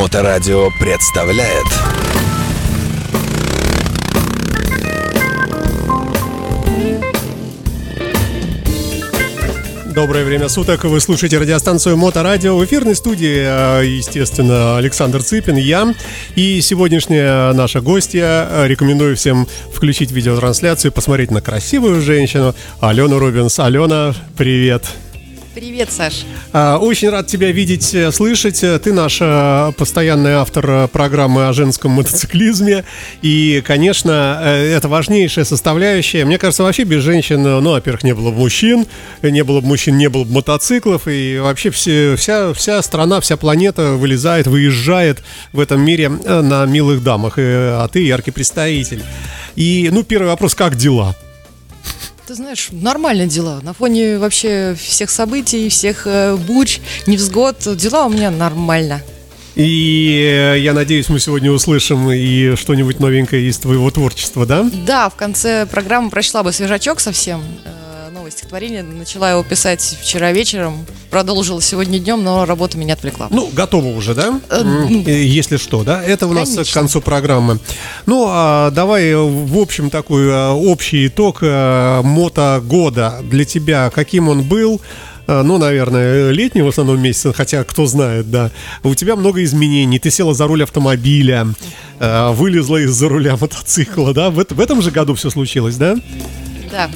Моторадио представляет Доброе время суток. Вы слушаете радиостанцию Моторадио. В эфирной студии, э, естественно, Александр Цыпин, я. И сегодняшняя наша гостья. Рекомендую всем включить видеотрансляцию, посмотреть на красивую женщину Алену Рубинс. Алена, привет. Привет, Саш. А, Очень рад тебя видеть, э, слышать. Э, Ты наш э, постоянный автор программы о женском мотоциклизме. И, конечно, это важнейшая составляющая. Мне кажется, вообще без женщин, ну, во-первых, не было бы мужчин, не было бы мужчин, не было бы мотоциклов. И вообще все, вся, вся страна, вся планета вылезает, выезжает в этом мире на милых дамах. А ты яркий представитель. И, ну, первый вопрос, как дела? Ты знаешь, нормально дела. На фоне вообще всех событий, всех э, буч, невзгод, дела у меня нормально. И э, я надеюсь, мы сегодня услышим и что-нибудь новенькое из твоего творчества, да? Да, в конце программы прочла бы свежачок совсем. Новое стихотворение. Начала его писать вчера вечером. Продолжила сегодня днем, но работа меня отвлекла. Ну, готово уже, да? Э, э, Если что, да? Это у нас Конечно. к концу программы. Ну, а давай, э, в общем, такой э, общий итог мото года для тебя. Каким он был? Ну, наверное, летний в основном месяц, хотя кто знает, да. У тебя много изменений. Ты села за руль автомобиля, вылезла из-за руля мотоцикла, да? В этом же году все случилось, да? Да.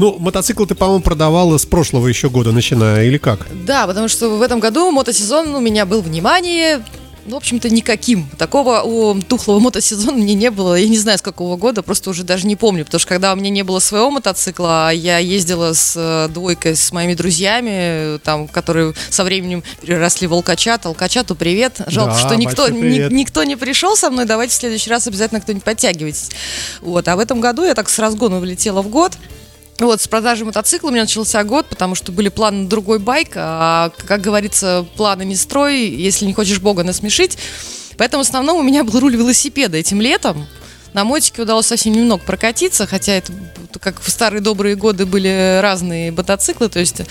Ну, мотоцикл ты, по-моему, продавала с прошлого еще года, начиная, или как? Да, потому что в этом году мотосезон у меня был внимание. Ну, в общем-то, никаким. Такого у тухлого мотосезона мне не было. Я не знаю, с какого года, просто уже даже не помню. Потому что когда у меня не было своего мотоцикла, а я ездила с э, двойкой, с моими друзьями, там, которые со временем переросли в. Толкачату привет. Жалко, Да, что никто, ни- никто не пришел со мной. Давайте в следующий раз обязательно кто-нибудь подтягивайтесь. Вот. А в этом году я так с разгону влетела в год. Вот, с продажи мотоцикла у меня начался год, потому что были планы на другой байк, а, как говорится, планы не строй, если не хочешь Бога насмешить. Поэтому в основном у меня был руль велосипеда этим летом. На мотике удалось совсем немного прокатиться, хотя это как в старые добрые годы были разные мотоциклы, то есть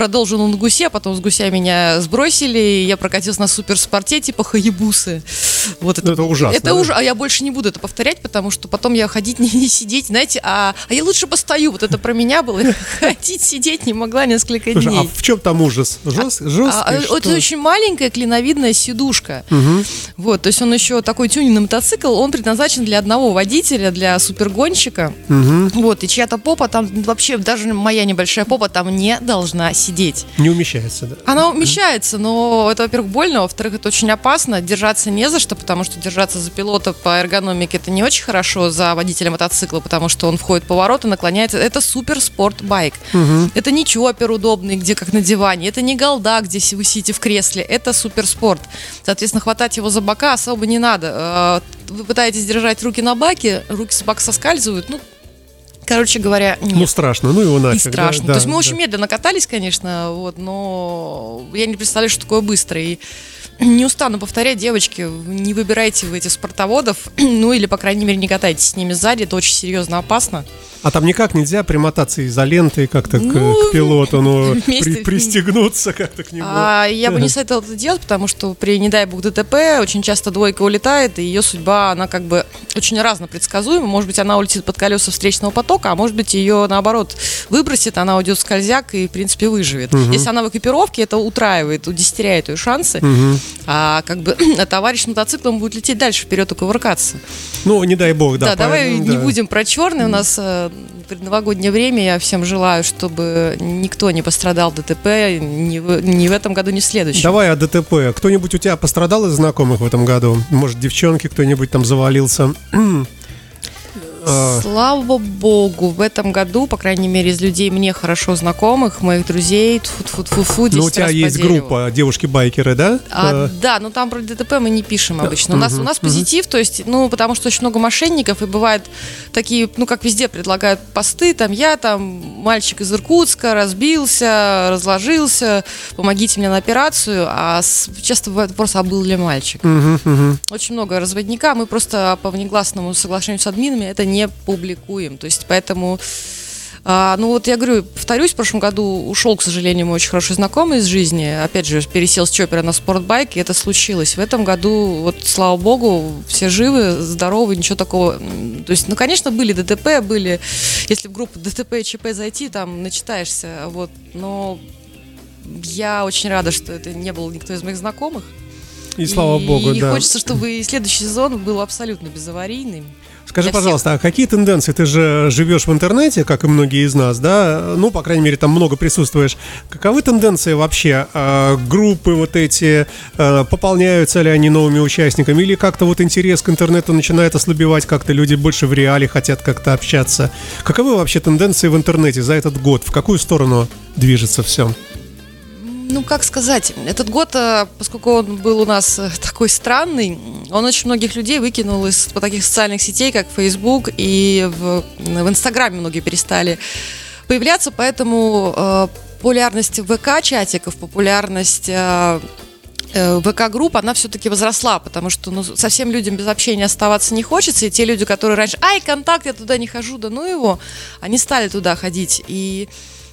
продолжил на гусе, а потом с гуся меня сбросили, и я прокатился на суперспорте типа Хаябусы. Вот это, Ну, это ужасно, Это да? ужасно, а я больше не буду это повторять, потому что потом я ходить не, не сидеть, знаете, а, а я лучше постою. Вот это про меня было. Ходить, сидеть не могла несколько Слушай, а дней. в чем там ужас? Жест, А, жесткий, а, что? это очень маленькая клиновидная сидушка. Вот, то есть он еще такой тюнинный мотоцикл, он предназначен для одного водителя, для супергонщика. Вот, и чья-то попа там вообще, даже моя небольшая попа там не должна сидеть. Не умещается, да? Она умещается, но это, во-первых, больно, во-вторых, это очень опасно. Держаться не за что, потому что держаться за пилота по эргономике это не очень хорошо за водителя мотоцикла, потому что он входит в повороты, наклоняется. Это супер спорт байк. Это не чоппер удобный, где как на диване. Это не голда, где вы сидите в кресле. Это суперспорт. Соответственно, хватать его за бока особо не надо. Э, Вы пытаетесь держать руки на баке, руки с бака соскальзывают. Ну, короче говоря, нет. Ну, страшно, ну его И нафиг. да, страшно. да, То есть мы да. очень медленно катались, конечно, вот, но я не представляю, что такое быстро. И не устану повторять, девочки, не выбирайте вы этих спортоводов, ну или, по крайней мере, не катайтесь с ними сзади, это очень серьезно опасно. А там никак нельзя примотаться изолентой как-то к- Ну, к, пилоту, ну, вместе- при- пристегнуться как-то к нему. А я бы не советовала это делать, потому что при, не дай бог, ДТП очень часто двойка улетает, и ее судьба, она как бы очень разно предсказуема. Может быть, она улетит под колеса встречного потока, а может быть, ее, наоборот, выбросит, она уйдет в скользяк и, в принципе, выживет. Если она в экипировке, это утраивает, удесятеряет ее шансы. А как бы а товарищ мотоциклом будет лететь дальше вперед и кувыркаться. Ну, не дай бог, да. Да, давай поэтому, не да. будем про черный. У нас э, предновогоднее время. Я всем желаю, чтобы никто не пострадал в ДТП ни в, ни в этом году, ни в следующем. Давай о ДТП. Кто-нибудь у тебя пострадал из знакомых в этом году? Может, девчонки кто-нибудь там завалился? А, Слава богу, в этом году, по крайней мере, из людей мне хорошо знакомых, моих друзей, тфу тфу фу Ну, у тебя есть группа девушки-байкеры, да? А, Э, да, но там про ДТП мы не пишем обычно. У нас, у нас позитив, то есть, ну, потому что очень много мошенников, и бывает такие, ну, как везде, предлагают посты, там, я, там, мальчик из Иркутска, разбился, разложился, помогите мне на операцию, а с- часто бывает вопрос, а был ли мальчик? Очень много разводника, мы просто по внегласному соглашению с админами это не публикуем, то есть, поэтому... А, ну вот я говорю, повторюсь, в прошлом году ушел, к сожалению, мой очень хороший знакомый из жизни. Опять же, пересел с чоппера на спортбайк, и это случилось. В этом году, вот слава богу, все живы, здоровы, ничего такого. То есть, ну, конечно, были ДТП, были, если в группу ДТП и ЧП зайти, там начитаешься, вот, но я очень рада, что это не был никто из моих знакомых. И слава богу, и да. хочется, чтобы следующий сезон был абсолютно безаварийным. Скажи, для всех. пожалуйста, а какие тенденции? Ты же живешь в интернете, как и многие из нас, да? Ну, по крайней мере, там много присутствуешь. Каковы тенденции вообще? А, группы вот эти, а, пополняются ли они новыми участниками? Или как-то вот интерес к интернету начинает ослабевать, как-то люди больше в реале хотят как-то общаться? Каковы вообще тенденции в интернете за этот год? В какую сторону движется все? Ну, как сказать, этот год, э, поскольку он был у нас э, такой странный, он очень многих людей выкинул из таких социальных сетей, как Facebook, и в, в Инстаграме многие перестали появляться, поэтому э, популярность ВК-чатиков, популярность ВК-групп, она все-таки возросла, потому что ну, совсем людям без общения оставаться не хочется, и те люди, которые раньше, ай, контакт, я туда не хожу, да ну его, они стали туда ходить, и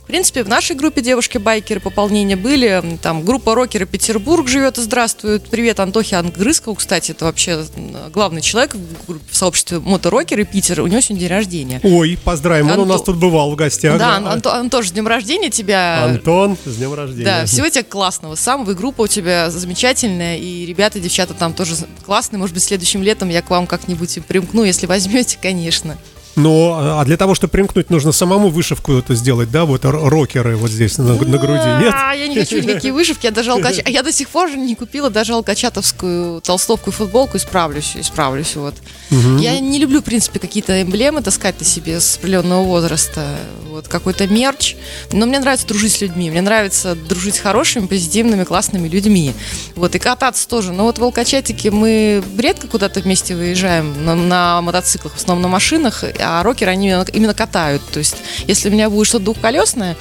в принципе, в нашей группе девушки-байкеры пополнения были. Там группа рокеры Петербург живет и здравствует. Привет Антохе Ангрызкову, кстати, это вообще главный человек в, в сообществе моторокеры Питер. У него сегодня день рождения. Ой, поздравим, он у нас тут бывал в гостях. Да, Анто- Антон, с днем рождения тебя. Антон, с днем рождения. Да, всего тебе классного. Самого и группа у тебя замечательная, и ребята, девчата там тоже классные. Может быть, следующим летом я к вам как-нибудь примкну, если возьмете, конечно. Но а для того, чтобы примкнуть, нужно самому вышивку эту сделать, да, вот рокеры вот здесь на, на груди, нет? А, я не хочу никакие вышивки, я даже алкач... а Я до сих пор же не купила даже алкачатовскую толстовку и футболку, исправлюсь, исправлюсь, вот. Я не люблю, в принципе, какие-то эмблемы таскать на себе с определенного возраста, вот, какой-то мерч, но мне нравится дружить с людьми, мне нравится дружить с хорошими, позитивными, классными людьми, вот, и кататься тоже, но вот в алкачатике мы редко куда-то вместе выезжаем на, на мотоциклах, в основном на машинах, а рокеры, они именно катают, то есть, если у меня будет что-то двухколесное,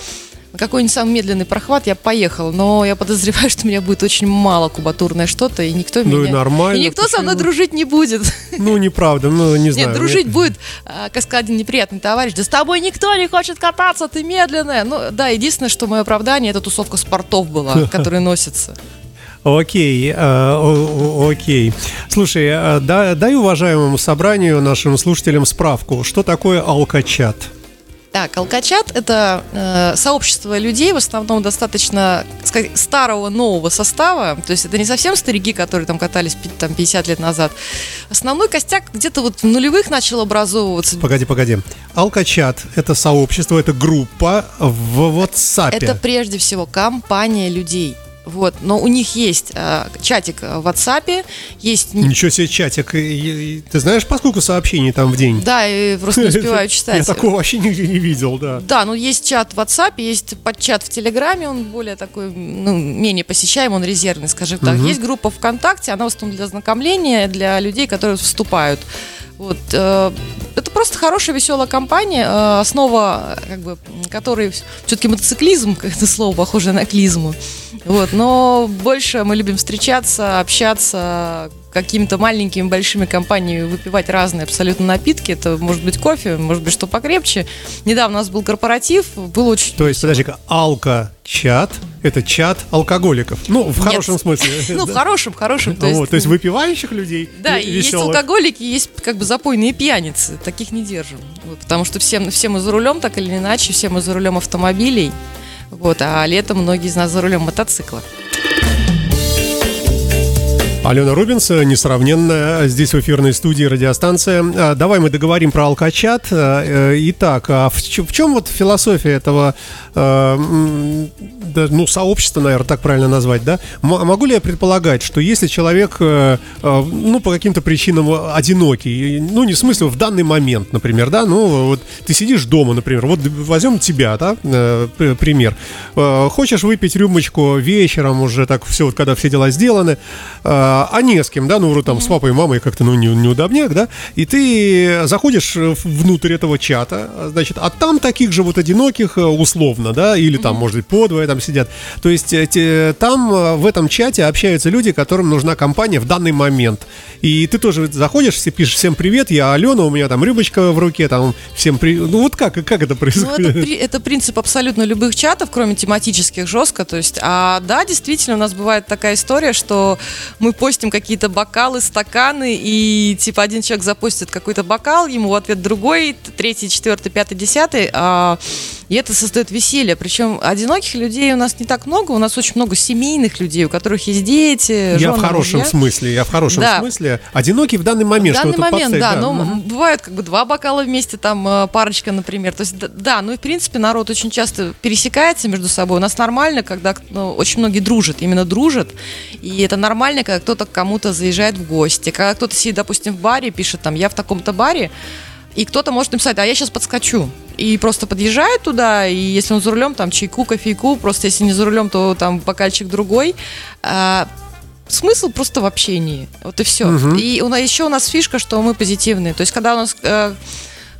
на какой-нибудь самый медленный прохват я поехала, но я подозреваю, что у меня будет очень мало кубатурное что-то, и никто Ну и меня... нормально, И никто со мной почему? дружить не будет. Ну, неправда, ну, не знаю. Нет, дружить будет, а, как неприятный товарищ, да с тобой никто не хочет кататься, ты медленная. Ну, да, единственное, что мое оправдание, это тусовка спортов была, которые носятся. Окей, э, окей. Слушай, э, да- дай уважаемому собранию, нашим слушателям справку, что такое алкачат? Так, Алкачат – это э, сообщество людей, в основном достаточно сказать, старого, нового состава. То есть это не совсем старики, которые там катались там, 50 лет назад. Основной костяк где-то вот в нулевых начал образовываться. Погоди, погоди. Алкачат – это сообщество, это группа в WhatsApp. Это прежде всего компания людей. Вот, но у них есть э, чатик в WhatsApp, есть Ничего себе чатик. И- и- Ты знаешь, по сколько сообщений там в день? да, и просто не успеваю Я читать. такого вообще нигде не видел, да. Да, ну есть чат в WhatsApp, есть подчат в Телеграме, он более такой, ну, менее посещаемый, он резервный, скажем так. Есть группа ВКонтакте, она в основном для знакомления, для людей, которые вступают. Вот, э, это просто хорошая, веселая компания, э, основа, как бы, которой все-таки мотоциклизм, это слово похоже на клизму. Вот, но больше мы любим встречаться, общаться, какими-то маленькими, большими компаниями выпивать разные абсолютно напитки. Это может быть кофе, может быть что покрепче. Недавно у нас был корпоратив, было очень... То есть, подожди-ка, алка-чат – это чат алкоголиков. Ну, в Нет. хорошем смысле. Ну, в хорошем, в хорошем. То есть, то есть выпивающих людей Да, есть алкоголики, есть как бы запойные пьяницы. Таких не держим. Потому что все, все мы за рулем, так или иначе, все мы за рулем автомобилей. Вот, а летом многие из нас за рулем мотоцикла. Алена Рубинс, э, несравненная, здесь в эфирной студии радиостанция. А, Давай мы договорим про алкачат. Э, э, Итак, а в в чем вот философия этого, э, ну, сообщества, наверное, так правильно назвать, да? М- Могу ли я предполагать, что если человек, э, э, ну, по каким-то причинам одинокий, ну, не в смысле, в данный момент, например, да, ну, вот ты сидишь дома, например, вот возьмем тебя, да, э, пример. Э, Хочешь выпить рюмочку вечером уже, так все, вот когда все дела сделаны, э, а, а не с кем, да, ну, вроде там с папой и мамой как-то, ну, не, неудобняк, да, и ты заходишь внутрь этого чата, значит, а там таких же вот одиноких, э, условно, да, или там, может быть, по двое там сидят. То есть эти, там э, в этом чате общаются люди, которым нужна компания в данный момент. И ты тоже заходишь, пишешь всем привет, я Алена, у меня там рыбочка в руке, там всем привет. Ну вот как, как это происходит? Ну, это, это принцип абсолютно любых чатов, кроме тематических, жестко. То есть, а да, действительно, у нас бывает такая история, что мы постим какие-то бокалы, стаканы, и типа один человек запостит какой-то бокал, ему в ответ другой, третий, четвертый, пятый, десятый, а, и это создает веселье. Причем одиноких людей у нас не так много, у нас очень много семейных людей, у которых есть дети, Я в хорошем мужья. смысле, я в хорошем да. смысле. Одинокий в данный момент. В данный момент, да, да. Но угу. бывают как бы два бокала вместе, там э, парочка, например. То есть, да, ну и в принципе народ очень часто пересекается между собой. У нас нормально, когда ну, очень многие дружат, именно дружат. И это нормально, когда кто-то к кому-то заезжает в гости. Когда кто-то сидит, допустим, в баре, пишет там, я в таком-то баре, и кто-то может написать, а я сейчас подскочу. И просто подъезжает туда, и если он за рулем, там чайку, кофейку, просто если не за рулем, то там бокальчик другой. А, смысл просто в общении. Вот и все. Угу. И у нас, еще у нас фишка, что мы позитивные. То есть, когда у нас э,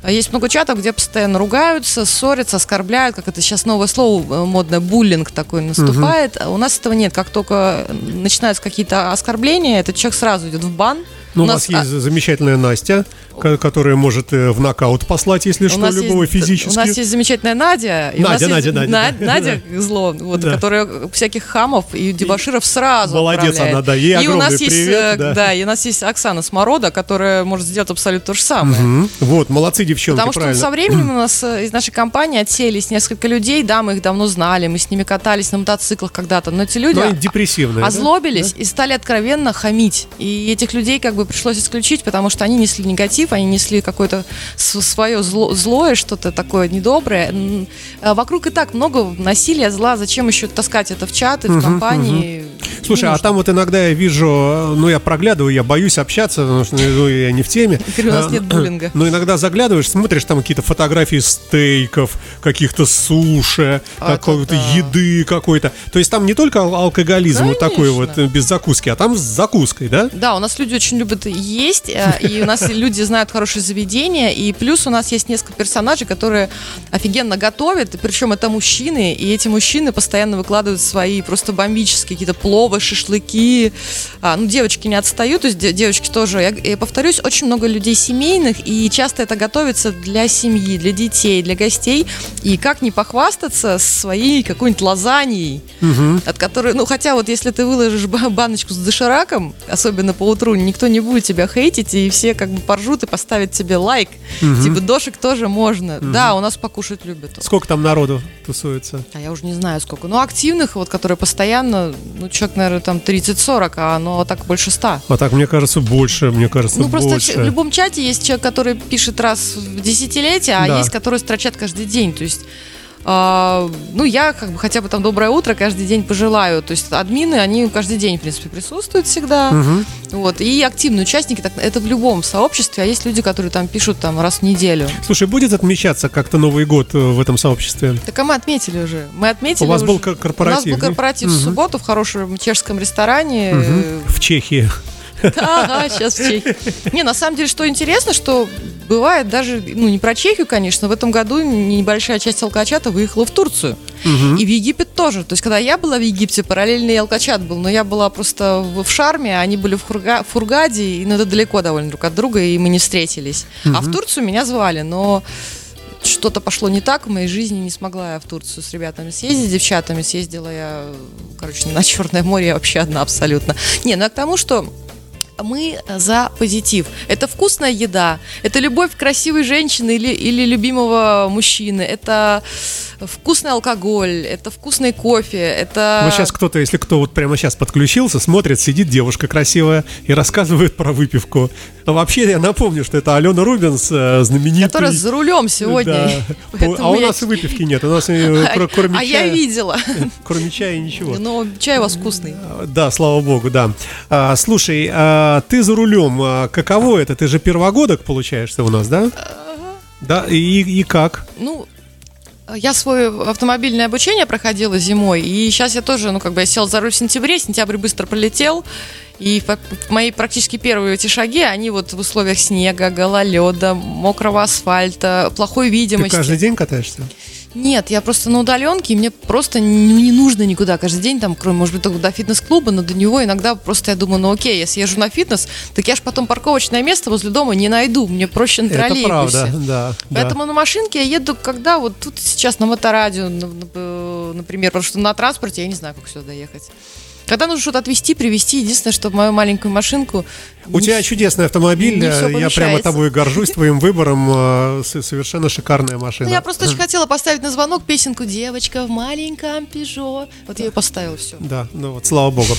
есть много чатов, где постоянно ругаются, ссорятся, оскорбляют, как это сейчас новое слово э, модное, буллинг такой наступает. Угу. У нас этого нет. Как только начинаются какие-то оскорбления, этот человек сразу идет в бан. Ну, у, у нас есть а... замечательная Настя, которая может э, в нокаут послать, если что, любого есть, физически. У нас есть замечательная Надя. И Надя, Надя, Надя, Надя. Надя зло, вот, да. которая всяких хамов и дебаширов сразу Молодец отправляет. она, да, ей и у нас есть, привет, э, да. да, и у нас есть Оксана Сморода, которая может сделать абсолютно то же самое. Угу. Вот, молодцы девчонки, Потому правильно. что со временем у нас э, из нашей компании отселись несколько людей, да, мы их давно знали, мы с ними катались на мотоциклах когда-то, но эти люди но депрессивные, озлобились да? и стали откровенно хамить. И этих людей как бы пришлось исключить, потому что они несли негатив, они несли какое-то свое зло, злое, что-то такое недоброе. А вокруг и так много насилия, зла, зачем еще таскать это в чаты, в компании? Слушай, а там вот иногда я вижу, ну я проглядываю, я боюсь общаться, потому что ну, я не в теме. Теперь у нас нет буллинга. Но иногда заглядываешь, смотришь там какие-то фотографии стейков, каких-то суши, а, какой-то еды какой-то. То есть там не только алкоголизм вот такой вот без закуски, а там с закуской, да? Да, у нас люди очень любят есть, Э, и у нас люди знают хорошее заведение, и плюс у нас есть несколько персонажей, которые офигенно готовят, причем это мужчины, и эти мужчины постоянно выкладывают свои просто бомбические какие-то пловы, шашлыки. А, ну, девочки не отстают, то есть девочки тоже. Я, я повторюсь, очень много людей семейных, и часто это готовится для семьи, для детей, для гостей. И как не похвастаться своей какой-нибудь лазаньей, угу. от которой, ну, хотя вот если ты выложишь баночку с дошираком, особенно по утру, никто не будет тебя хейтить, и все как бы поржут и поставят тебе лайк. Угу. Типа дошек тоже можно. Угу. Да, у нас покушать любят. Сколько там народу тусуется? А я уже не знаю сколько. Ну, активных, вот, которые постоянно, ну, человек, наверное, там 30-40, а оно так больше 100. А так, мне кажется, больше, мне кажется, Ну, просто больше. в любом чате есть человек, который пишет раз в десятилетие, а да. есть, которые строчат каждый день. То есть ну, я как бы хотя бы там доброе утро каждый день пожелаю. То есть админы, они каждый день, в принципе, присутствуют всегда. Угу. Вот. И активные участники, так, это в любом сообществе, а есть люди, которые там пишут там раз в неделю. Слушай, будет отмечаться как-то Новый год э, в этом сообществе? Так а мы отметили уже. Мы отметили У вас уже. был корпоратив? У нас был корпоратив угу. в субботу в хорошем чешском ресторане. Угу. В Чехии. Ага, сейчас в Чехии. Не, на самом деле, что интересно, что бывает даже, ну, не про Чехию, конечно, в этом году небольшая часть алкачата выехала в Турцию. Угу. И в Египет тоже. То есть, когда я была в Египте, параллельный алкачат был, но я была просто в, в Шарме, а они были в, Хурга, в Фургаде, и ну, это далеко довольно друг от друга, и мы не встретились. Угу. А в Турцию меня звали, но что-то пошло не так в моей жизни, не смогла я в Турцию с ребятами съездить, с девчатами съездила я, короче, на Черное море вообще одна абсолютно. Не, ну а к тому, что мы за позитив. Это вкусная еда, это любовь красивой женщины или, или любимого мужчины, это вкусный алкоголь, это вкусный кофе, это... Вот сейчас кто-то, если кто вот прямо сейчас подключился, смотрит, сидит девушка красивая и рассказывает про выпивку. А вообще я напомню, что это Алена Рубинс, э, знаменитый... Которая за рулем сегодня. Да. А у нас и выпивки нет, у нас э, кроме чая... А я видела. Кроме чая ничего. Но чай у вас вкусный. Да, слава богу, да. А, слушай, а, ты за рулем, каково это? Ты же первогодок получаешься у нас, да? Да, и, и как? Ну, я свое автомобильное обучение проходила зимой, и сейчас я тоже, ну, как бы я села за руль в сентябре, сентябрь быстро пролетел, И мои практически первые эти шаги, они вот в условиях снега, гололеда, мокрого асфальта, плохой Ты видимости. каждый день катаешься? Нет, я просто на удаленке, и мне просто не, нужно никуда каждый день, там, кроме, может быть, только до фитнес-клуба, но до него иногда просто я думаю, ну окей, я съезжу на фитнес, так я ж потом парковочное место возле дома не найду, мне проще на Это троллейбусе. правда, да. да. Поэтому на машинке я еду, когда вот тут сейчас на моторадио, на- на- например, потому что на транспорте я не знаю, как сюда доехать. Когда нужно что-то отвезти, привезти, единственное, чтобы мою маленькую машинку... У тебя чудесный автомобиль, э, я прямо тобой горжусь, твоим выбором, э, совершенно шикарная машина. Ну, я просто очень хотела поставить на звонок песенку «Девочка в маленьком Пежо». Вот я ее поставила, все. Да, ну вот, слава богу.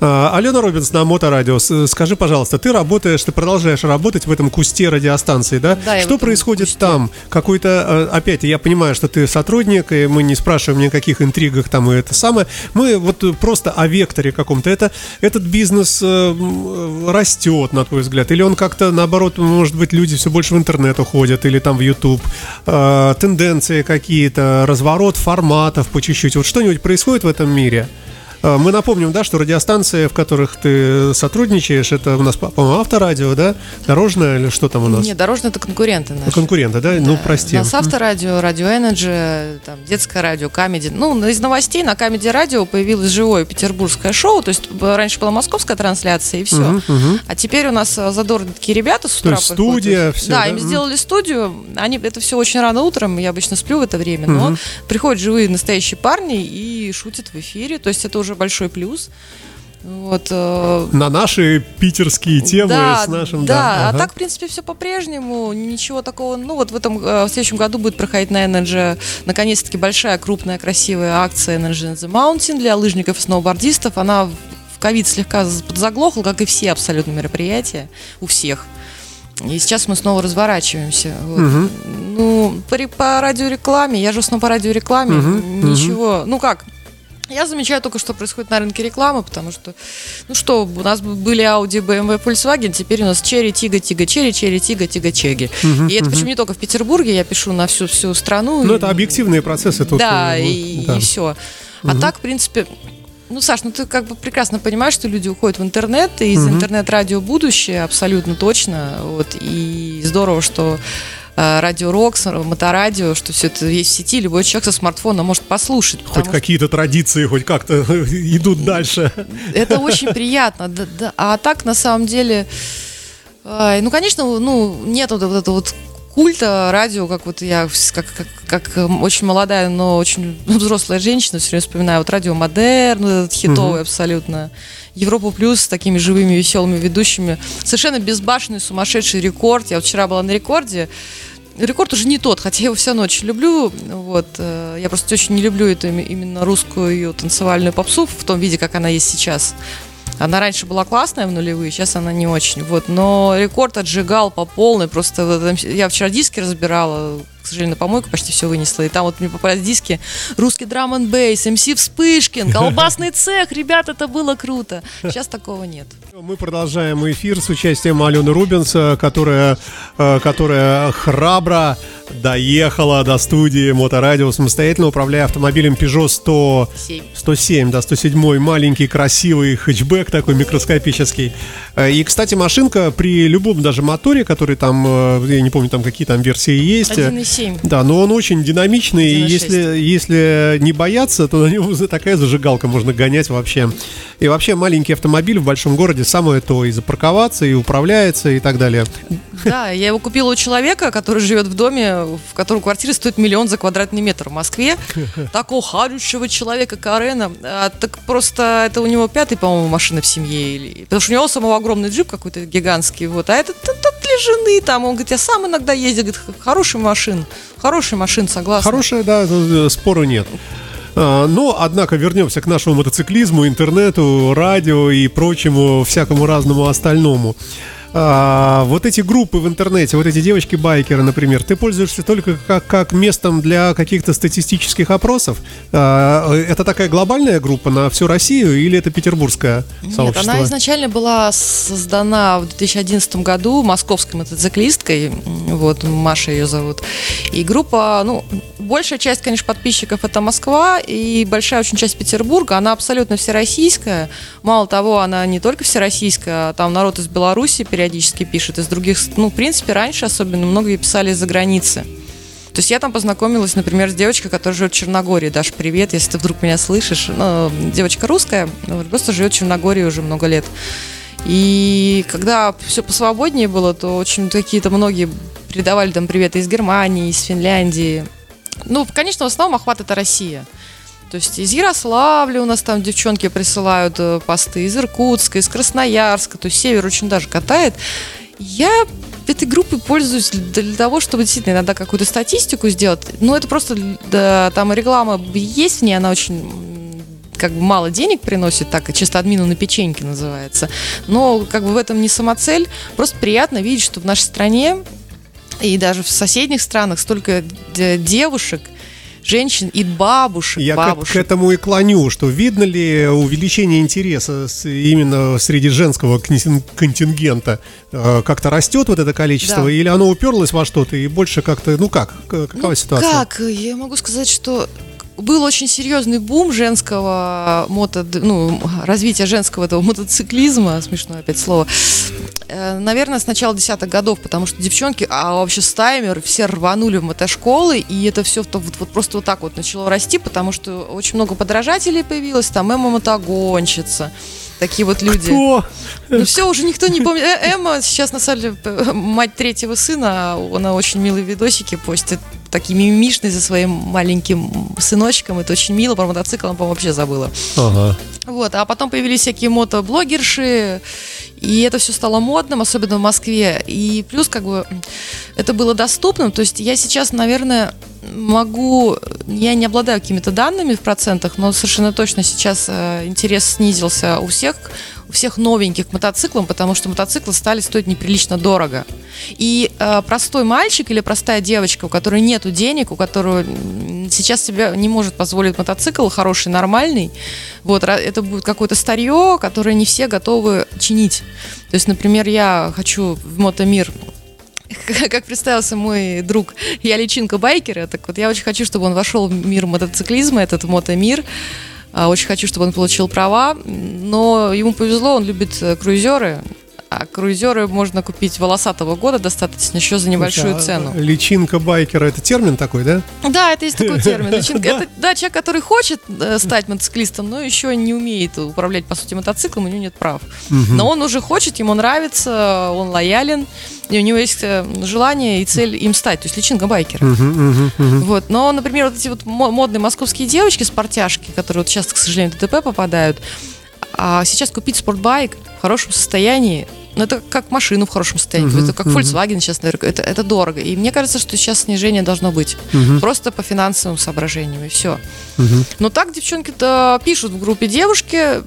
А, Алена Робинс на Моторадио, скажи, пожалуйста, ты работаешь, ты продолжаешь работать в этом кусте радиостанции, да? Да, Что происходит там? Какой-то, э, опять, я понимаю, что ты сотрудник, и мы не спрашиваем ни о каких интригах там и это самое. Мы вот э, просто о векторе каком-то. Это, этот бизнес э, э, растет, на твой взгляд? Или он как-то, наоборот, может быть, люди все больше в интернет уходят, или там в YouTube? Э, Тенденции какие-то, разворот форматов по чуть-чуть. Вот что-нибудь происходит в этом мире? Э, Мы напомним, да, что радиостанции, в которых ты сотрудничаешь, это у нас, по- по-моему, авторадио, да? Дорожное или что там у нас? Нет, дорожные это конкуренты наши. Конкуренты, да? Ну, прости. У нас авторадио, радио Energy, там, детское радио, Comedy. Ну, из новостей на Comedy радио появилось живое петербургское шоу. То есть раньше была московская трансляция, и все. Мгм, мгм. А теперь у нас а, задорные такие ребята с утра есть студия, всё, да, да? им сделали студию. Они, это все очень рано утром, я обычно сплю в это время. Но приходят живые настоящие парни и шутят в эфире. То есть это уже большой плюс. Вот, э, На наши питерские темы да, с нашим... да, а ага. так, в принципе, все по-прежнему, ничего такого. Ну, вот в этом, э, в следующем году будет проходить на Energy, наконец-таки, большая, крупная, красивая акция Energy in the Mountain для лыжников и сноубордистов. Она в ковид слегка подзаглохла, как и все абсолютно мероприятия у всех. И сейчас мы снова разворачиваемся. Вот. Мгм. Ну, по, по радиорекламе, я же основном по радиорекламе, Мгм, ничего, ну как, я замечаю только, что происходит на рынке рекламы, потому что, ну что, у нас были Audi, BMW, Volkswagen, теперь у нас Черри, Тига, Тига, Черри, Черри, Тига, Тига, Чеги. И это причем не только в Петербурге, я пишу на всю всю страну. Ну, И- это объективные процессы тут. Да, э, и, да. все. А так, в принципе, ну, Саш, ну ты как бы прекрасно понимаешь, что люди уходят в интернет, и за интернет-радио будущее абсолютно точно. Вот, и здорово, что Радио Рокс, Моторадио, что все это есть в сети, любой человек со смартфона может послушать. Хоть что какие-то традиции, хоть как-то идут дальше. Это очень приятно. А так, на самом деле, ну, конечно, ну, нет вот этого вот культа радио, как вот я, как, как, как эм, очень молодая, но очень взрослая женщина, все время вспоминаю вот радио Модерн, этот хитовый абсолютно, Европу Плюс с такими живыми, веселыми ведущими, совершенно безбашенный, сумасшедший рекорд. Я вчера была на рекорде, Рекорд уже не тот, хотя я его равно очень люблю. Вот, э, я просто очень не люблю эту им- именно русскую ее танцевальную попсу в том виде, как она есть сейчас. Она раньше была классная в нулевые, сейчас она не очень. Вот, но рекорд отжигал по полной. Просто я вчера диски разбирала, к сожалению, на помойку почти все вынесла. И там вот мне попались диски русский драм н бейс, МС Вспышкин, колбасный цех. Ребят, это было круто. Сейчас такого нет. Мы продолжаем эфир с участием Алены Рубинса, которая, э, которая храбро доехала до студии Моторадио самостоятельно, управляя автомобилем Peugeot 100... 107, да, 107 маленький, красивый хэтчбэк такой микроскопический. Э, и, кстати, машинка при любом даже моторе, который там, э, я не помню, там какие там версии есть. 7. Да, но он очень динамичный, и если, если не бояться, то на него такая зажигалка можно гонять вообще. И вообще маленький автомобиль в большом городе самое то и запарковаться, и управляется, и так далее. Да, я его купила у человека, который живет в доме, в котором квартира стоит миллион за квадратный метр в Москве. Такого харющего человека Карена. А, так просто это у него пятый, по-моему, машина в семье. Или... Потому что у него самого огромный джип какой-то гигантский. Вот. А этот, этот для жены там. Он говорит, я сам иногда ездил. Говорит, хорошая машина машин. Хороший машин, согласна. Хорошая, да, э, спору нет. А, Но, однако, вернемся к нашему мотоциклизму, интернету, радио и прочему всякому разному остальному. А, вот эти группы в интернете, вот эти девочки-байкеры, например, ты пользуешься только как, как местом для каких-то статистических опросов? А, это такая глобальная группа на всю Россию или это петербургская сообщество? Нет, она изначально была создана в 2011 году московской мотоциклисткой, вот, Маша ее зовут. И группа, ну, большая часть, конечно, подписчиков это Москва, и большая очень часть Петербурга, она абсолютно всероссийская. Мало того, она не только всероссийская, а там народ из Беларуси периодически пишет, из других, ну, в принципе, раньше особенно многие писали из-за границы. То есть я там познакомилась, например, с девочкой, которая живет в Черногории. Даш, привет, если ты вдруг меня слышишь. Ну, девочка русская, просто живет в Черногории уже много лет. И когда все посвободнее было, то очень какие-то многие передавали там приветы из Германии, из Финляндии. Ну, конечно, в основном охват это Россия. То есть из Ярославля у нас там девчонки присылают э, посты, из Иркутска, из Красноярска, то есть север очень даже катает. Я этой группой пользуюсь для того, чтобы действительно иногда какую-то статистику сделать. Ну, это просто, да, там реклама есть в ней, она очень как бы мало денег приносит, так чисто админу на печеньке называется. Но как бы в этом не самоцель. Просто приятно видеть, что в нашей стране и даже в соседних странах столько девушек, женщин и бабушек. Я бабушек. К, к этому и клоню, что видно ли увеличение интереса с, именно среди женского контингента? Э, как-то растет вот это количество, да. или оно уперлось во что-то и больше как-то, ну как, какова ну, ситуация? Как? Я могу сказать, что был очень серьезный бум женского мото, ну, развития женского этого мотоциклизма, смешное опять слово, э, наверное, с начала десятых годов, потому что девчонки, а вообще стаймер, все рванули в мотошколы, и это все вот, вот просто вот так вот начало расти, потому что очень много подражателей появилось, там Эмма Мотогонщица, такие вот люди. Кто? Ну все, уже никто не помнит. Э, Эмма сейчас, на самом деле, мать третьего сына, она очень милые видосики постит такие мимишные за своим маленьким сыночком. Это очень мило. Про мотоцикл она, по-моему, вообще забыла. Ага. Вот, а потом появились всякие мотоблогерши, и это все стало модным, особенно в Москве. И плюс, как бы, это было доступным. То есть я сейчас, наверное, могу, я не обладаю какими-то данными в процентах, но совершенно точно сейчас э, интерес снизился у всех, у всех новеньких к мотоциклам, потому что мотоциклы стали стоить неприлично дорого. И э, простой мальчик или простая девочка, у которой нету денег, у которой сейчас себе не может позволить мотоцикл хороший, нормальный, вот, это будет какое-то старье, которое не все готовы чинить. То есть, например, я хочу в мотомир как представился мой друг, я личинка байкера, так вот я очень хочу, чтобы он вошел в мир мотоциклизма, этот мотомир. А, очень хочу, чтобы он получил права, но ему повезло, он любит э, круизеры, а круизеры можно купить волосатого года достаточно еще за небольшую Слушай, цену. А личинка байкера это термин такой, да? Да, это есть такой термин. Личинка. Это да, человек, который хочет э, стать мотоциклистом, но еще не умеет управлять, по сути, мотоциклом, у него нет прав. Но он уже хочет, ему нравится, он лоялен, и у него есть э, желание и цель им стать, то есть личинка байкера. Вот. Но, например, вот эти вот модные московские девочки, спортяшки, которые вот сейчас, к сожалению, в ДТП попадают, а сейчас купить спортбайк в хорошем состоянии ну, это как машину в хорошем состоянии, uh-huh, это как uh-huh. Volkswagen сейчас, наверное, это, это дорого. И мне кажется, что сейчас снижение должно быть. Uh-huh. Просто по финансовым соображениям, и все. Uh-huh. Но так девчонки-то пишут в группе девушки,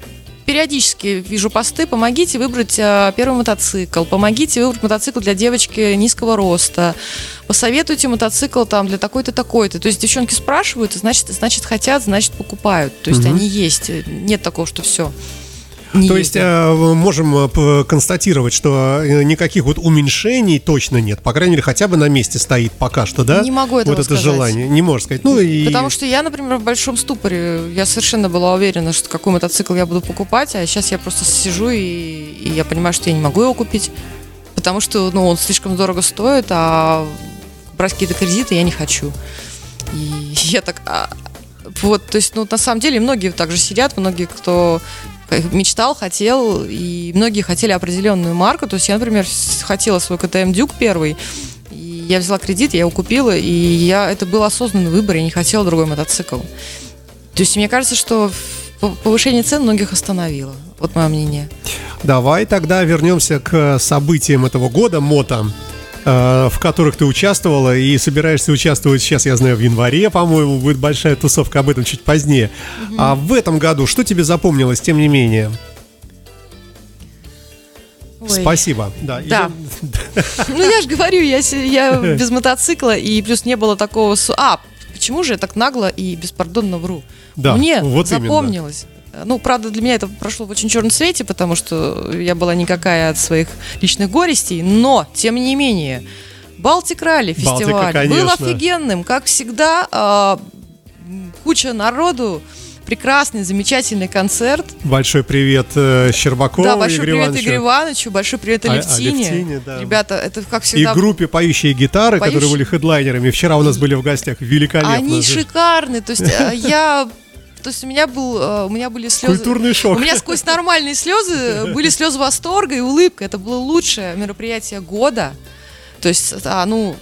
периодически вижу посты, помогите выбрать а, первый мотоцикл, помогите выбрать мотоцикл для девочки низкого роста, посоветуйте мотоцикл там для такой-то, такой-то. То есть девчонки спрашивают, значит, значит хотят, значит покупают. То есть угу. они есть. Нет такого, что все. Не То есть э, можем э, констатировать, что э, никаких вот уменьшений точно нет. По крайней мере, хотя бы на месте стоит пока что, да? Не могу этого Вот сказать. это желание. Не можешь сказать. Ну, и... Потому что я, например, в большом ступоре. Я совершенно была уверена, что какой мотоцикл я буду покупать, а сейчас я просто сижу и, и я понимаю, что я не могу его купить. Потому что ну, он слишком дорого стоит, а брать какие-то кредиты я не хочу. И я так... А, вот, то есть, ну, на самом деле, многие также сидят, многие, кто мечтал, хотел, и многие хотели определенную марку. То есть я, например, хотела свой КТМ Дюк первый, и я взяла кредит, я его купила, и я, это был осознанный выбор, я не хотела другой мотоцикл. То есть мне кажется, что повышение цен многих остановило. Вот мое мнение. Давай тогда вернемся к событиям этого года, мото. Э, в которых ты участвовала и собираешься участвовать сейчас, я знаю, в январе, по-моему, будет большая тусовка, об этом чуть позднее. Угу. А в этом году что тебе запомнилось, тем не менее? Ой. Спасибо. Да. Да. идем- Ну, я же говорю, я, я без мотоцикла, и плюс не было такого... А, почему же я так нагло и беспардонно вру? Да, Мне вот именно. Запомнилось. Ну, правда, для меня это прошло в очень черном свете, потому что я была никакая от своих личных горестей, но, тем не менее, Балтик Ралли Балтика, фестиваль был офигенным, как всегда, а, куча народу, прекрасный, замечательный концерт. Большой привет э, Щербакову да, большой Игорю привет Ивановичу. Игорю Ивановичу, большой привет А- Алевтине. Алевтине, да. Ребята, это как И всегда... группе «Поющие гитары», которые Поющие- были хедлайнерами. Вчера у нас были в гостях. Великолепно. Они же. шикарные, то есть э, я... То есть у меня был, э, у меня были слезы. Культурный шок. У меня сквозь нормальные слезы были слезы восторга и улыбка. Это было лучшее мероприятие года. То есть, а, ну,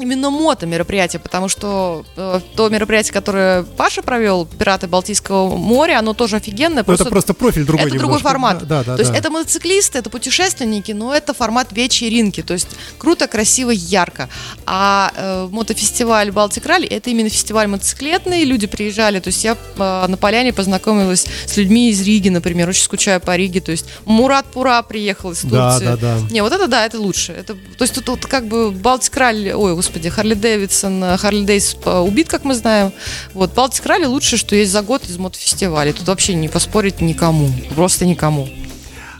именно мото мероприятие, потому что э, то мероприятие, которое Паша провел, «Пираты Балтийского моря», оно тоже офигенное. Ну, это просто профиль другой это другой немножко. формат. Да, да, то есть да. это мотоциклисты, это путешественники, но это формат вечеринки. То есть круто, красиво, ярко. А э, мотофестиваль Балтик Ралли это именно фестиваль мотоциклетный. Люди приезжали. То есть я э, на поляне познакомилась с людьми из Риги, например. Очень скучаю по Риге. То есть Мурат Пура приехал из Турции. Да, да, да. Не, вот это да, это лучше. Это, то есть тут, вот как бы Балтик Ралли, ой, господи, Харли Дэвидсон, э, Харли Дейс э, убит, как мы знаем. Вот, Балтик Ралли лучше, что есть за год из мотофестивалей. Тут вообще не поспорить никому. Просто никому.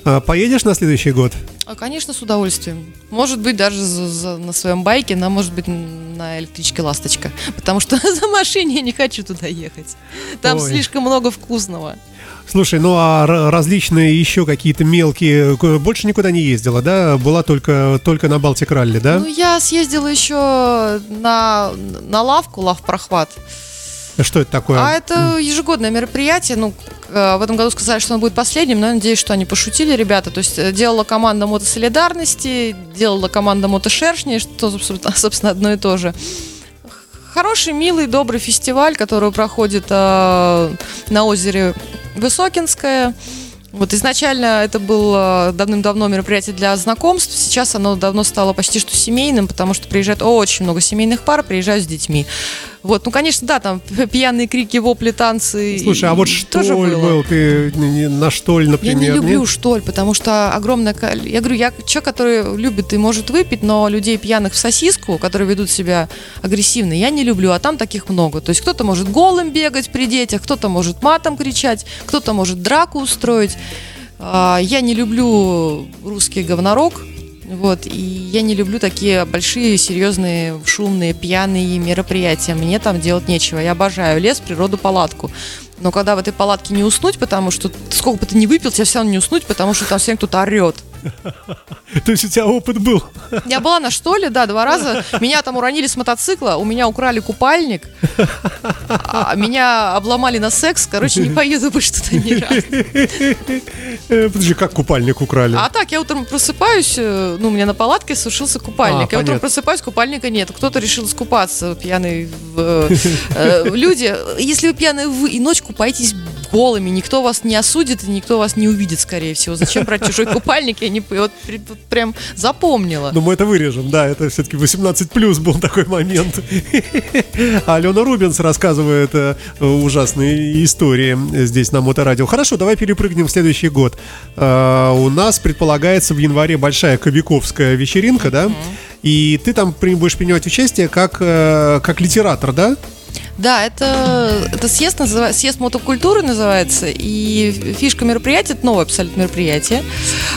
А, Поедешь на следующий год? А, конечно, с удовольствием. Может быть, даже за- за- на своем байке, но может быть на электричке «Ласточка». Потому что за машине я не хочу туда ехать. Там Ой. слишком много вкусного. Слушай, ну а различные еще какие-то мелкие... Больше никуда не ездила, да? Была только, только на Балтик Ралли, да? Ну, я съездила еще на, на лавку, лав-прохват. Что это такое? А это ежегодное мероприятие. Ну, э, в этом году сказали, что оно будет последним, но я надеюсь, что они пошутили, ребята. То есть э, делала команда мотосолидарности, делала команда мотошершни, что, собственно, одно и то же. Хороший, милый, добрый фестиваль, который проходит э, на озере Высокинское. Вот изначально это было давным-давно мероприятие для знакомств, сейчас оно давно стало почти что семейным, потому что приезжает очень много семейных пар, приезжают с детьми. Вот, ну, конечно, да, там пьяные крики, вопли, танцы. Слушай, а вот штоль тоже было. был, ты на штоль, Я например, не люблю нет? штоль, потому что огромное... Я говорю, я человек, который любит и может выпить, но людей пьяных в сосиску, которые ведут себя агрессивно, я не люблю, а там таких много. То есть кто-то может голым бегать при детях, кто-то может матом кричать, кто-то может драку устроить. А, Я не люблю русский говнорог, вот, и я не люблю такие большие, серьезные, шумные, пьяные мероприятия. Мне там делать нечего. Я обожаю лес, природу, палатку. Но когда в этой палатке не уснуть, потому что сколько бы ты ни выпил, тебе все равно не уснуть, потому что там все кто-то орет. То есть у тебя опыт был. Я была на штоле, да, два раза. Меня там уронили с мотоцикла, у меня украли купальник, а меня обломали на секс. Короче, не поеду больше туда ни разу. Э, Подожди, как купальник украли? А так, я утром просыпаюсь, э, ну, у меня на палатке сушился купальник. А, я утром просыпаюсь, купальника нет. Кто-то решил искупаться, пьяный. в- э, Люди, если вы пьяные вы и ночь купаетесь голыми, никто вас не осудит и никто вас не увидит, скорее всего. Зачем брать чужой купальник? Я не вот прям запомнила. Ну, мы это вырежем, да, это все-таки 18 плюс был такой момент. А Алена Рубинс рассказывает э, ужасные истории здесь на Моторадио. Хорошо, давай перепрыгнем в следующий год. Э, У нас предполагается в январе большая Кобяковская вечеринка, да? И ты там будешь принимать участие как, э, как литератор, да? Да, это, это съезд, называ- съезд мотокультуры называется, и фишка мероприятия, это новое абсолютно мероприятие.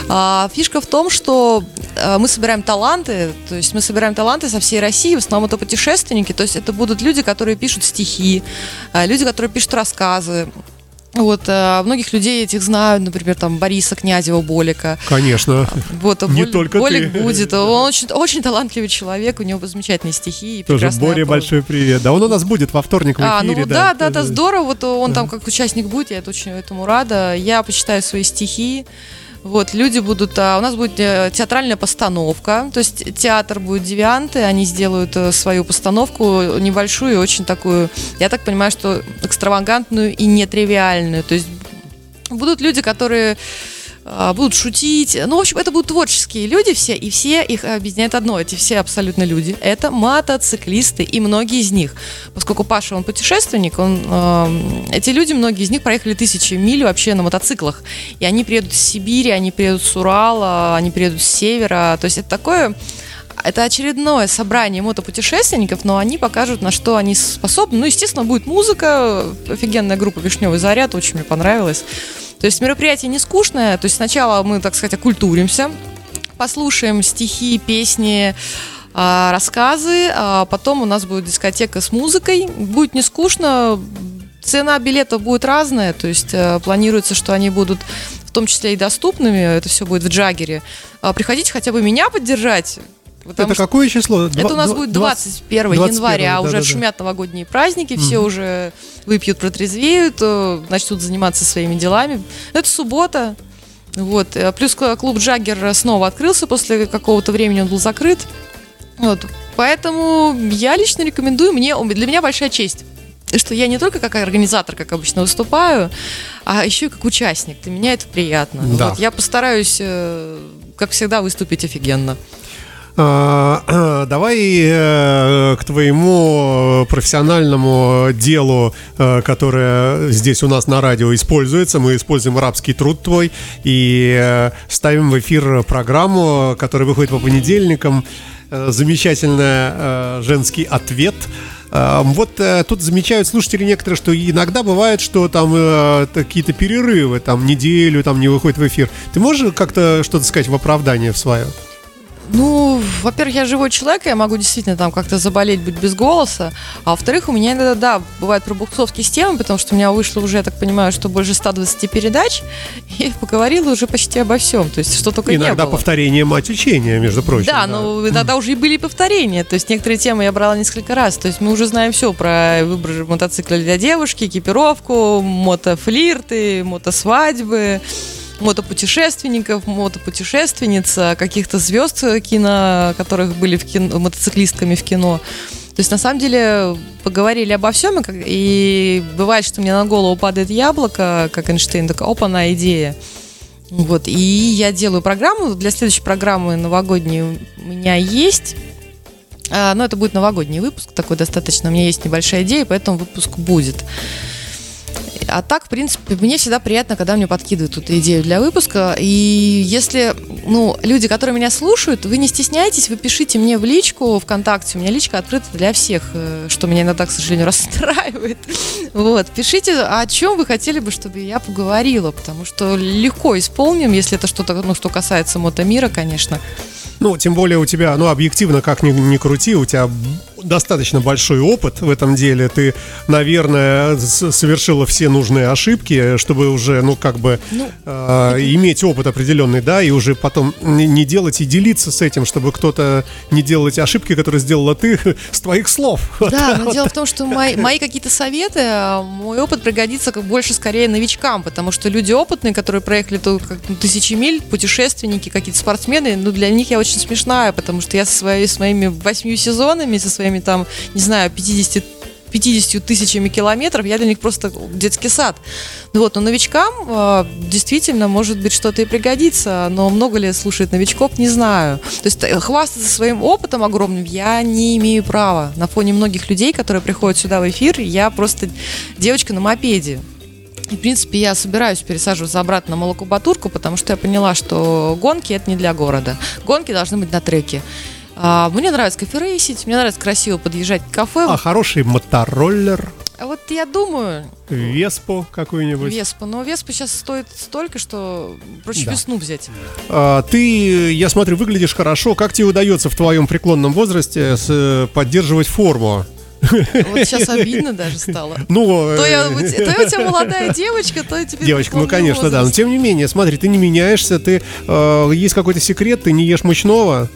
А, фишка в том, что а, мы собираем таланты, то есть мы собираем таланты со всей России, в основном это путешественники, то есть это будут люди, которые пишут стихи, а, люди, которые пишут рассказы. Вот, а, многих людей этих знают, например, там Бориса Князева Болика. Конечно. Вот, а Не Болик- только Болик ты. будет. Он очень, очень талантливый человек, у него замечательные стихи. и Тоже Боре проза. большой привет. Да, он у нас будет во вторник в А, эфире. ну да, да, да, здорово. Вот он там как участник будет, я это очень этому рада. Я почитаю свои стихи. Вот, люди будут... а, у нас будет э, театральная постановка, то есть театр будет девианты, они сделают э, свою постановку небольшую, очень такую, я так понимаю, что экстравагантную и нетривиальную. То есть будут люди, которые будут шутить. Ну, в общем, это будут творческие люди все, и все их объединяет одно. Эти все абсолютно люди. Это мотоциклисты, и многие из них. Поскольку Паша, он путешественник, он, э, эти люди, многие из них проехали тысячи миль вообще на мотоциклах. И они приедут с Сибири, они приедут с Урала, они приедут с севера. То есть это такое это очередное собрание мотопутешественников, но они покажут, на что они способны. Ну, естественно, будет музыка, офигенная группа «Вишневый заряд», очень мне понравилось. То есть мероприятие не скучное, то есть сначала мы, так сказать, окультуримся, послушаем стихи, песни, а, рассказы, а потом у нас будет дискотека с музыкой, будет не скучно, цена билета будет разная, то есть э, планируется, что они будут в том числе и доступными, это все будет в Джаггере. А, приходите хотя бы меня поддержать, это какое число? Это у нас будет 21, 21 января, а уже да, шумят да. новогодние праздники, все mm уже выпьют, протрезвеют, э, начнут заниматься своими делами. Это суббота. Вот. Э, плюс клуб Джаггер снова открылся после какого-то времени, он был закрыт. Вот. Поэтому я лично рекомендую, мне, для меня большая честь что я не только как организатор, как обычно, выступаю, а еще и как участник. Для меня это приятно. Да. Вот, я постараюсь, э, как всегда, выступить офигенно. А, давай э, к твоему профессиональному делу, э, которое здесь у нас на радио используется. Мы используем рабский труд твой и э, ставим в эфир программу, которая выходит по понедельникам. Замечательный женский ответ. Вот тут замечают слушатели некоторые, что иногда бывает, что там какие-то перерывы, там неделю там не выходит в эфир. Ты можешь как-то что-то сказать в оправдание в свое? Ну, во-первых, я живой человек, я могу действительно там как-то заболеть, быть без голоса. А во-вторых, у меня иногда, да, бывают пробуксовки с темой, потому что у меня вышло уже, я так понимаю, что больше 120 передач, и поговорила уже почти обо всем. То есть, что только иногда не было. Иногда повторение мать учения, между прочим. Да, да, но иногда уже и были повторения. То есть, некоторые темы я брала несколько раз. То есть, мы уже знаем все про выбор мотоцикла для девушки, экипировку, мотофлирты, мотосвадьбы мотопутешественников, мотопутешественниц, каких-то звезд кино, которых были в кино, мотоциклистками в кино. То есть, на самом деле, поговорили обо всем, и, и бывает, что мне на голову падает яблоко, как Эйнштейн, такая, опа, на идея. Вот, и я делаю программу, для следующей программы новогодней у меня есть, а, но это будет новогодний выпуск, такой достаточно, у меня есть небольшая идея, поэтому выпуск будет. А так, в принципе, мне всегда приятно, когда мне подкидывают тут идею для выпуска. И если, ну, люди, которые меня слушают, вы не стесняйтесь, вы пишите мне в личку ВКонтакте. У меня личка открыта для всех, э, что меня иногда, к сожалению, расстраивает. Вот, пишите, о чем вы хотели бы, чтобы я поговорила, потому что легко исполним, если это что-то, ну, что касается мотомира, конечно. Ну, тем более у тебя, ну, объективно, как ни, ни крути, у тебя достаточно большой опыт в этом деле. Ты, наверное, совершила все нужные ошибки, чтобы уже, ну, как бы ну, э, иметь опыт определенный, да, и уже потом не делать и делиться с этим, чтобы кто-то не делал эти ошибки, которые сделала ты с твоих слов. Да, но дело в том, что мои, мои какие-то советы, а, мой опыт пригодится как больше скорее новичкам, потому что люди опытные, которые проехали как, ну, тысячи миль, путешественники, какие-то спортсмены, ну, для них я очень смешная, потому что я со своей, с моими восьмью сезонами, со своими там, не знаю, 50 50 тысячами километров, я для них просто детский сад. Ну вот, но новичкам э, действительно, может быть, что-то и пригодится, но много ли слушает новичков, не знаю. То есть э, хвастаться своим опытом огромным я не имею права. На фоне многих людей, которые приходят сюда в эфир, я просто девочка на мопеде. И, в принципе, я собираюсь пересаживаться обратно на молокобатурку, потому что я поняла, что гонки это не для города. Гонки должны быть на треке. А, мне нравится кафе-рейсить, мне нравится красиво подъезжать к кафе. А хороший мотороллер? А вот я думаю... Веспу какую-нибудь. Веспу. Но Веспа сейчас стоит столько, что проще да. весну взять. А, ты, я смотрю, выглядишь хорошо. Как тебе удается в твоем преклонном возрасте с, поддерживать форму? Вот сейчас обидно даже стало. Ну, то, я, то я у тебя молодая девочка, то я тебе Девочка, ну конечно, возраст. да. Но тем не менее, смотри, ты не меняешься, ты э, есть какой-то секрет, ты не ешь мучного.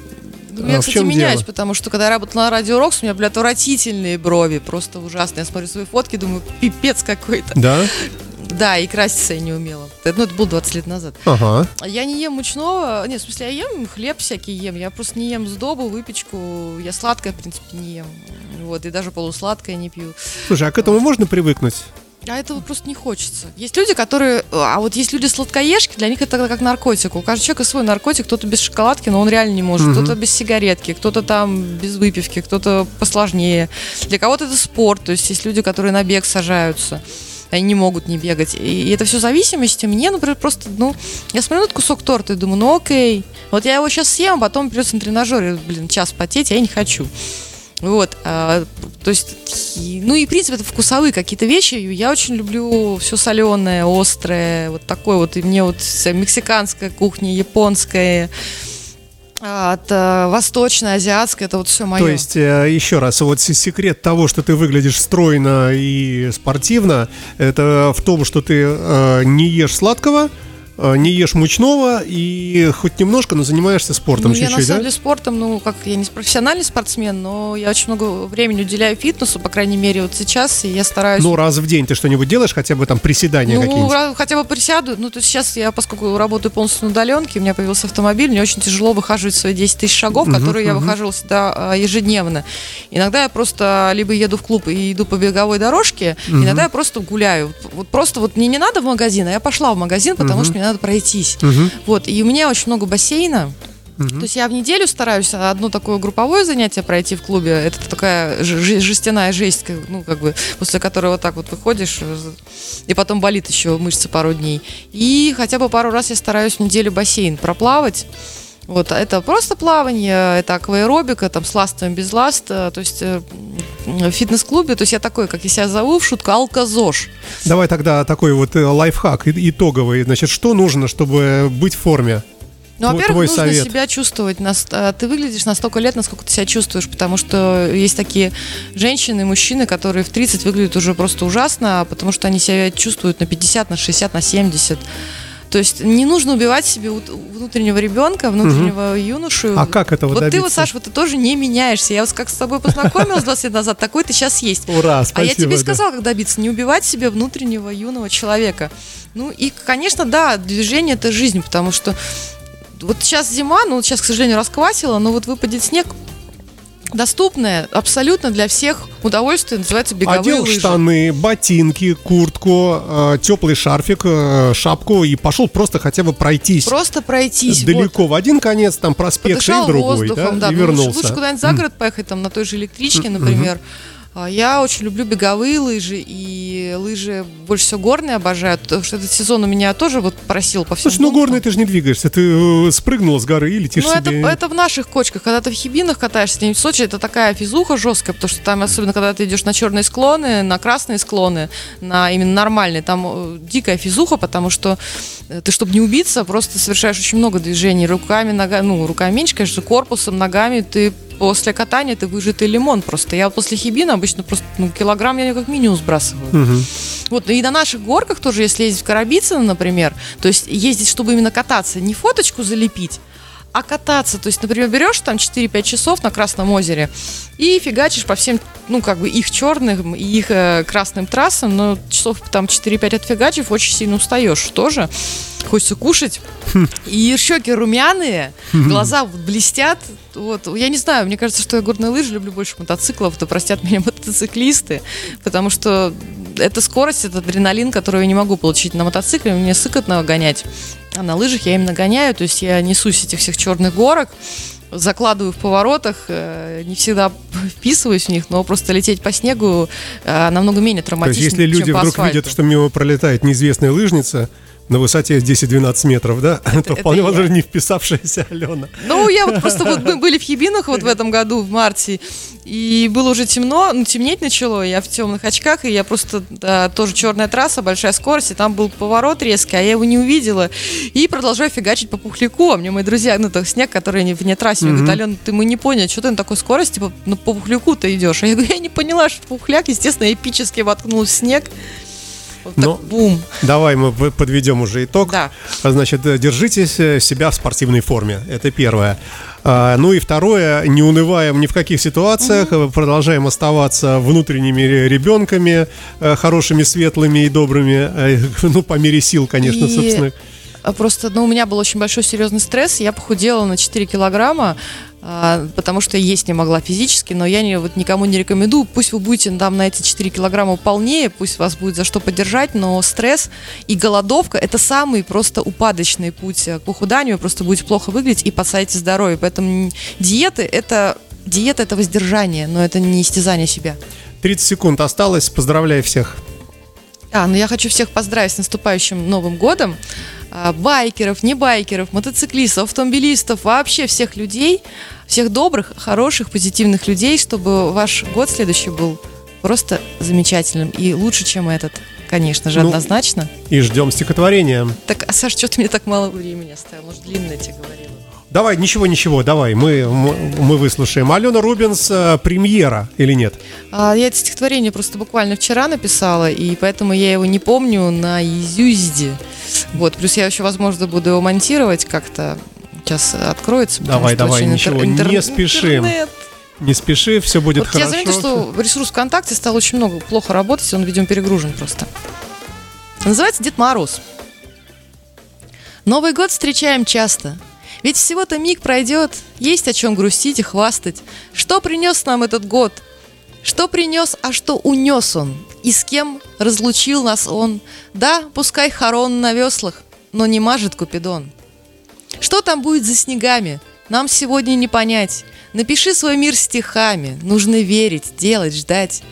Ну, я, а, кстати, меняюсь, дело? потому что когда я работала на Радио Рокс, у меня, были отвратительные брови, просто ужасные. Я смотрю свои фотки, думаю, пипец какой-то. Да? Да, и краситься я не умела. Ну, это было 20 лет назад. Ага. Я не ем мучного. Нет, в смысле, я ем хлеб всякий ем. Я просто не ем сдобу, выпечку. Я сладкое, в принципе, не ем. Вот, и даже полусладкое не пью. Слушай, а к этому можно привыкнуть? А этого просто не хочется. Есть люди, которые... А вот есть люди сладкоежки, для них это как наркотик. У каждого человека свой наркотик. Кто-то без шоколадки, но он реально не может. Кто-то без сигаретки, кто-то там без выпивки, кто-то посложнее. Для кого-то это спорт. То есть есть люди, которые на бег сажаются они не могут не бегать. И это все зависимости. Мне, например, просто, ну, я смотрю на этот кусок торта и думаю, ну окей, вот я его сейчас съем, а потом придется на тренажере, блин, час потеть, а я не хочу. Вот, а, то есть, ну и в принципе это вкусовые какие-то вещи. Я очень люблю все соленое, острое, вот такое вот. И мне вот мексиканская кухня, японская, от э, восточной, азиатской, это вот все мое. То есть, э, еще раз, вот секрет того, что ты выглядишь стройно и спортивно, это в том, что ты э, не ешь сладкого, не ешь мучного и хоть немножко, но занимаешься спортом ну, чуть-чуть, я на самом да? деле спортом, ну, как я не профессиональный спортсмен, но я очень много времени уделяю фитнесу, по крайней мере, вот сейчас, и я стараюсь... Ну, раз в день ты что-нибудь делаешь, хотя бы там приседания ну, какие-нибудь? Ну, хотя бы присяду, ну, то есть сейчас я, поскольку работаю полностью на удаленке, у меня появился автомобиль, мне очень тяжело выхаживать свои 10 тысяч шагов, uh-huh, которые uh-huh. я выхаживала всегда а, ежедневно. Иногда я просто либо еду в клуб и иду по беговой дорожке, uh-huh. иногда я просто гуляю. Вот просто вот мне не надо в магазин, а я пошла в магазин, потому uh-huh. что мне надо пройтись. Угу. Вот, и у меня очень много бассейна. Угу. То есть я в неделю стараюсь одно такое групповое занятие пройти в клубе. Это такая жестяная жесть, ну, как бы, после которой вот так вот выходишь, э, и потом болит еще мышцы пару дней. И хотя бы пару раз я стараюсь в неделю бассейн проплавать. Вот, это просто плавание, это акваэробика, там, с ластом, без ласта, то есть э, в фитнес-клубе, то есть я такой, как я себя зову в шутку, алказош. Давай тогда такой вот э, лайфхак итоговый, значит, что нужно, чтобы быть в форме? Ну, во-первых, нужно совет. себя чувствовать. Э, ты выглядишь на столько лет, насколько ты себя чувствуешь, потому что есть такие женщины и мужчины, которые в 30 выглядят уже просто ужасно, потому что они себя чувствуют на 50, на 60, на 70. То есть не нужно убивать себе внутреннего ребенка, внутреннего угу. юношу. А как этого Вот добиться? ты вот, Саш, вот ты тоже не меняешься. Я вот как с тобой познакомилась 20 лет назад, такой ты сейчас есть. Ура, спасибо. А я тебе сказала, как добиться. Не убивать себе внутреннего юного человека. Ну и, конечно, да, движение это жизнь, потому что вот сейчас зима, ну вот сейчас, к сожалению, расквасило, но вот выпадет снег, доступное абсолютно для всех удовольствие, называется беговые Одел лыжи. штаны, ботинки, куртку, э, теплый шарфик, э, шапку и пошел просто хотя бы пройтись. Просто пройтись. Далеко вот. в один конец, там проспект Подышал и в другой, воздухом, да, да, и вернулся. Лучше куда-нибудь за город поехать, там на той же электричке, например. Mm-hmm я очень люблю беговые лыжи, и лыжи больше всего горные обожаю, потому что этот сезон у меня тоже вот просил по всему. Слушай, ну горные ты же не двигаешься, ты э, спрыгнул с горы и летишь ну, себе. Это, это в наших кочках, когда ты в Хибинах катаешься, в Сочи, это такая физуха жесткая, потому что там, особенно когда ты идешь на черные склоны, на красные склоны, на именно нормальные, там э, дикая физуха, потому что э, ты, чтобы не убиться, просто совершаешь очень много движений руками, ногами, ну, руками меньше, конечно, корпусом, ногами, ты после катания ты выжатый лимон просто. Я после хибина обычно просто ну, килограмм я как минимум сбрасываю. Угу. Вот, и на наших горках тоже, если ездить в Карабицыно, например, то есть ездить, чтобы именно кататься, не фоточку залепить, а кататься. То есть, например, берешь там 4-5 часов на Красном озере и фигачишь по всем, ну, как бы их черным и их э, красным трассам, но часов там 4-5 отфигачив, очень сильно устаешь тоже. Хочется кушать. И щеки румяные, глаза блестят. Вот. Я не знаю, мне кажется, что я горные лыжи люблю больше мотоциклов, то простят меня мотоциклисты, потому что это скорость, это адреналин, который я не могу получить на мотоцикле, мне сыкотно гонять. А на лыжах я именно гоняю, то есть я несусь этих всех черных горок, закладываю в поворотах, э, не всегда вписываюсь в них, но просто лететь по снегу э, намного менее травматично, То есть, если люди вдруг асфальту. видят, что мимо пролетает неизвестная лыжница, на высоте 10-12 метров, да? Это, это вполне возможно не вписавшаяся Алена. Ну, я вот просто вот мы были в Хибинах вот в этом году, в марте, и было уже темно, ну, темнеть начало, я в темных очках, и я просто, да, тоже черная трасса, большая скорость, и там был поворот резкий, а я его не увидела, и продолжаю фигачить по пухляку, а мне мои друзья, ну, так снег, который не вне трассе, mm-hmm. говорят, Алена, ты мы не поняли, что ты на такой скорости, типа, ну, по пухляку ты идешь, а я говорю, я не поняла, что пухляк, естественно, эпически воткнулся в снег, вот ну, бум. Давай мы подведем уже итог. Да. Значит, держите себя в спортивной форме. Это первое. А, ну и второе, не унываем ни в каких ситуациях, угу. продолжаем оставаться внутренними ребенками, э, хорошими, светлыми и добрыми, э, ну, по мере сил, конечно, и... собственно. А Просто, ну, у меня был очень большой серьезный стресс, я похудела на 4 килограмма, а, потому что есть не могла физически, но я не, вот никому не рекомендую, пусть вы будете там на эти 4 килограмма полнее, пусть вас будет за что поддержать, но стресс и голодовка – это самый просто упадочный путь э, к похуданию, вы просто будете плохо выглядеть и подсадите здоровье, поэтому диеты – это диета – это воздержание, но это не истязание себя. 30 секунд осталось. Поздравляю всех. А, ну я хочу всех поздравить с наступающим Новым годом. А, Байкеров, не байкеров, мотоциклистов, автомобилистов, вообще всех людей, всех добрых, хороших, позитивных людей, чтобы ваш год следующий был просто замечательным и лучше, чем этот, конечно же, Ну, однозначно. И ждем стихотворения. Так, а Саш, что ты мне так мало времени оставил? Может, длинное тебе говорила? Давай, ничего, ничего, давай, мы, мы, мы выслушаем. Алена Рубинс, э, премьера или нет? А, я это стихотворение просто буквально вчера написала, и поэтому я его не помню на изюзде. Вот, плюс я еще, возможно, буду его монтировать как-то. Сейчас откроется. Давай, давай, ничего, интер- не спешим. интернет. Не спеши, все будет Вот я хорошо. заметила, что ресурс ВКонтакте стал очень много плохо работать, он, видимо, перегружен просто. Называется Дед Мороз. Новый год встречаем часто. Ведь всего-то миг пройдет, есть о чем грустить и хвастать. Что принес нам этот год? Что принес, а что унес он? И с кем разлучил нас он? Да, пускай хорон на веслах, но не мажет Купидон. Что там будет за снегами? Нам сегодня не понять. Напиши свой мир стихами. Нужно верить, делать, ждать.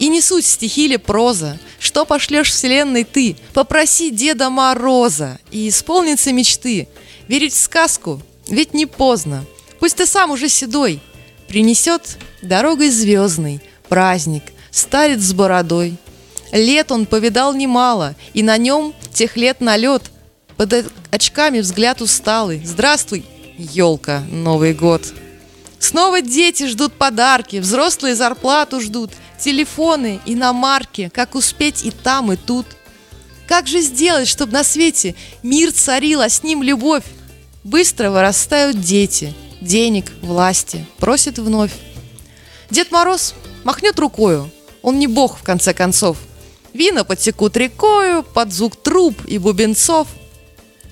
И не суть стихи или проза. Что пошлешь вселенной ты? Попроси Деда Мороза, и исполнится мечты. Верить в сказку, ведь не поздно. Пусть ты сам уже седой. Принесет дорогой звездный праздник, старец с бородой. Лет он повидал немало, и на нем тех лет налет. Под очками взгляд усталый. Здравствуй, елка, Новый год. Снова дети ждут подарки, взрослые зарплату ждут, телефоны, иномарки, как успеть и там, и тут. Как же сделать, чтобы на свете мир царил, а с ним любовь? Быстро вырастают дети, денег, власти, просят вновь. Дед Мороз махнет рукою, он не бог в конце концов. Вина потекут рекою под звук труб и бубенцов.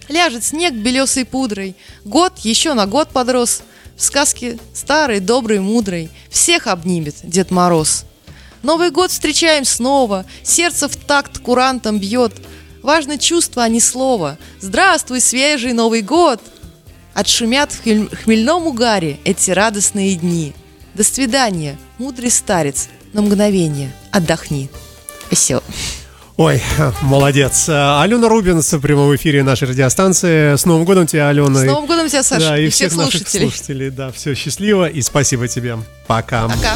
Ляжет снег белесой пудрой, год еще на год подрос. В сказке старый, добрый, мудрый всех обнимет Дед Мороз. Новый год встречаем снова, сердце в такт курантом бьет. Важно чувство, а не слово. Здравствуй, свежий Новый год! Отшумят в хмель- хмельном угаре эти радостные дни. До свидания, мудрый старец, на мгновение отдохни. Спасибо. Ой, молодец. Э, Алена Рубинс в прямом эфире нашей радиостанции. С Новым годом тебя, Алена. С Новым годом тебя, Саша, Да, и, и всех, всех наших слушателей. слушателей. Да, все счастливо и спасибо тебе. Пока. Пока.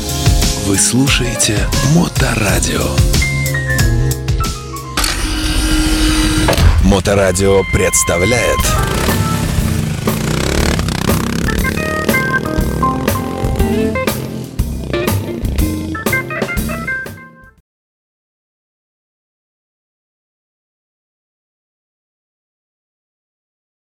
Вы слушаете Моторадио. Моторадио представляет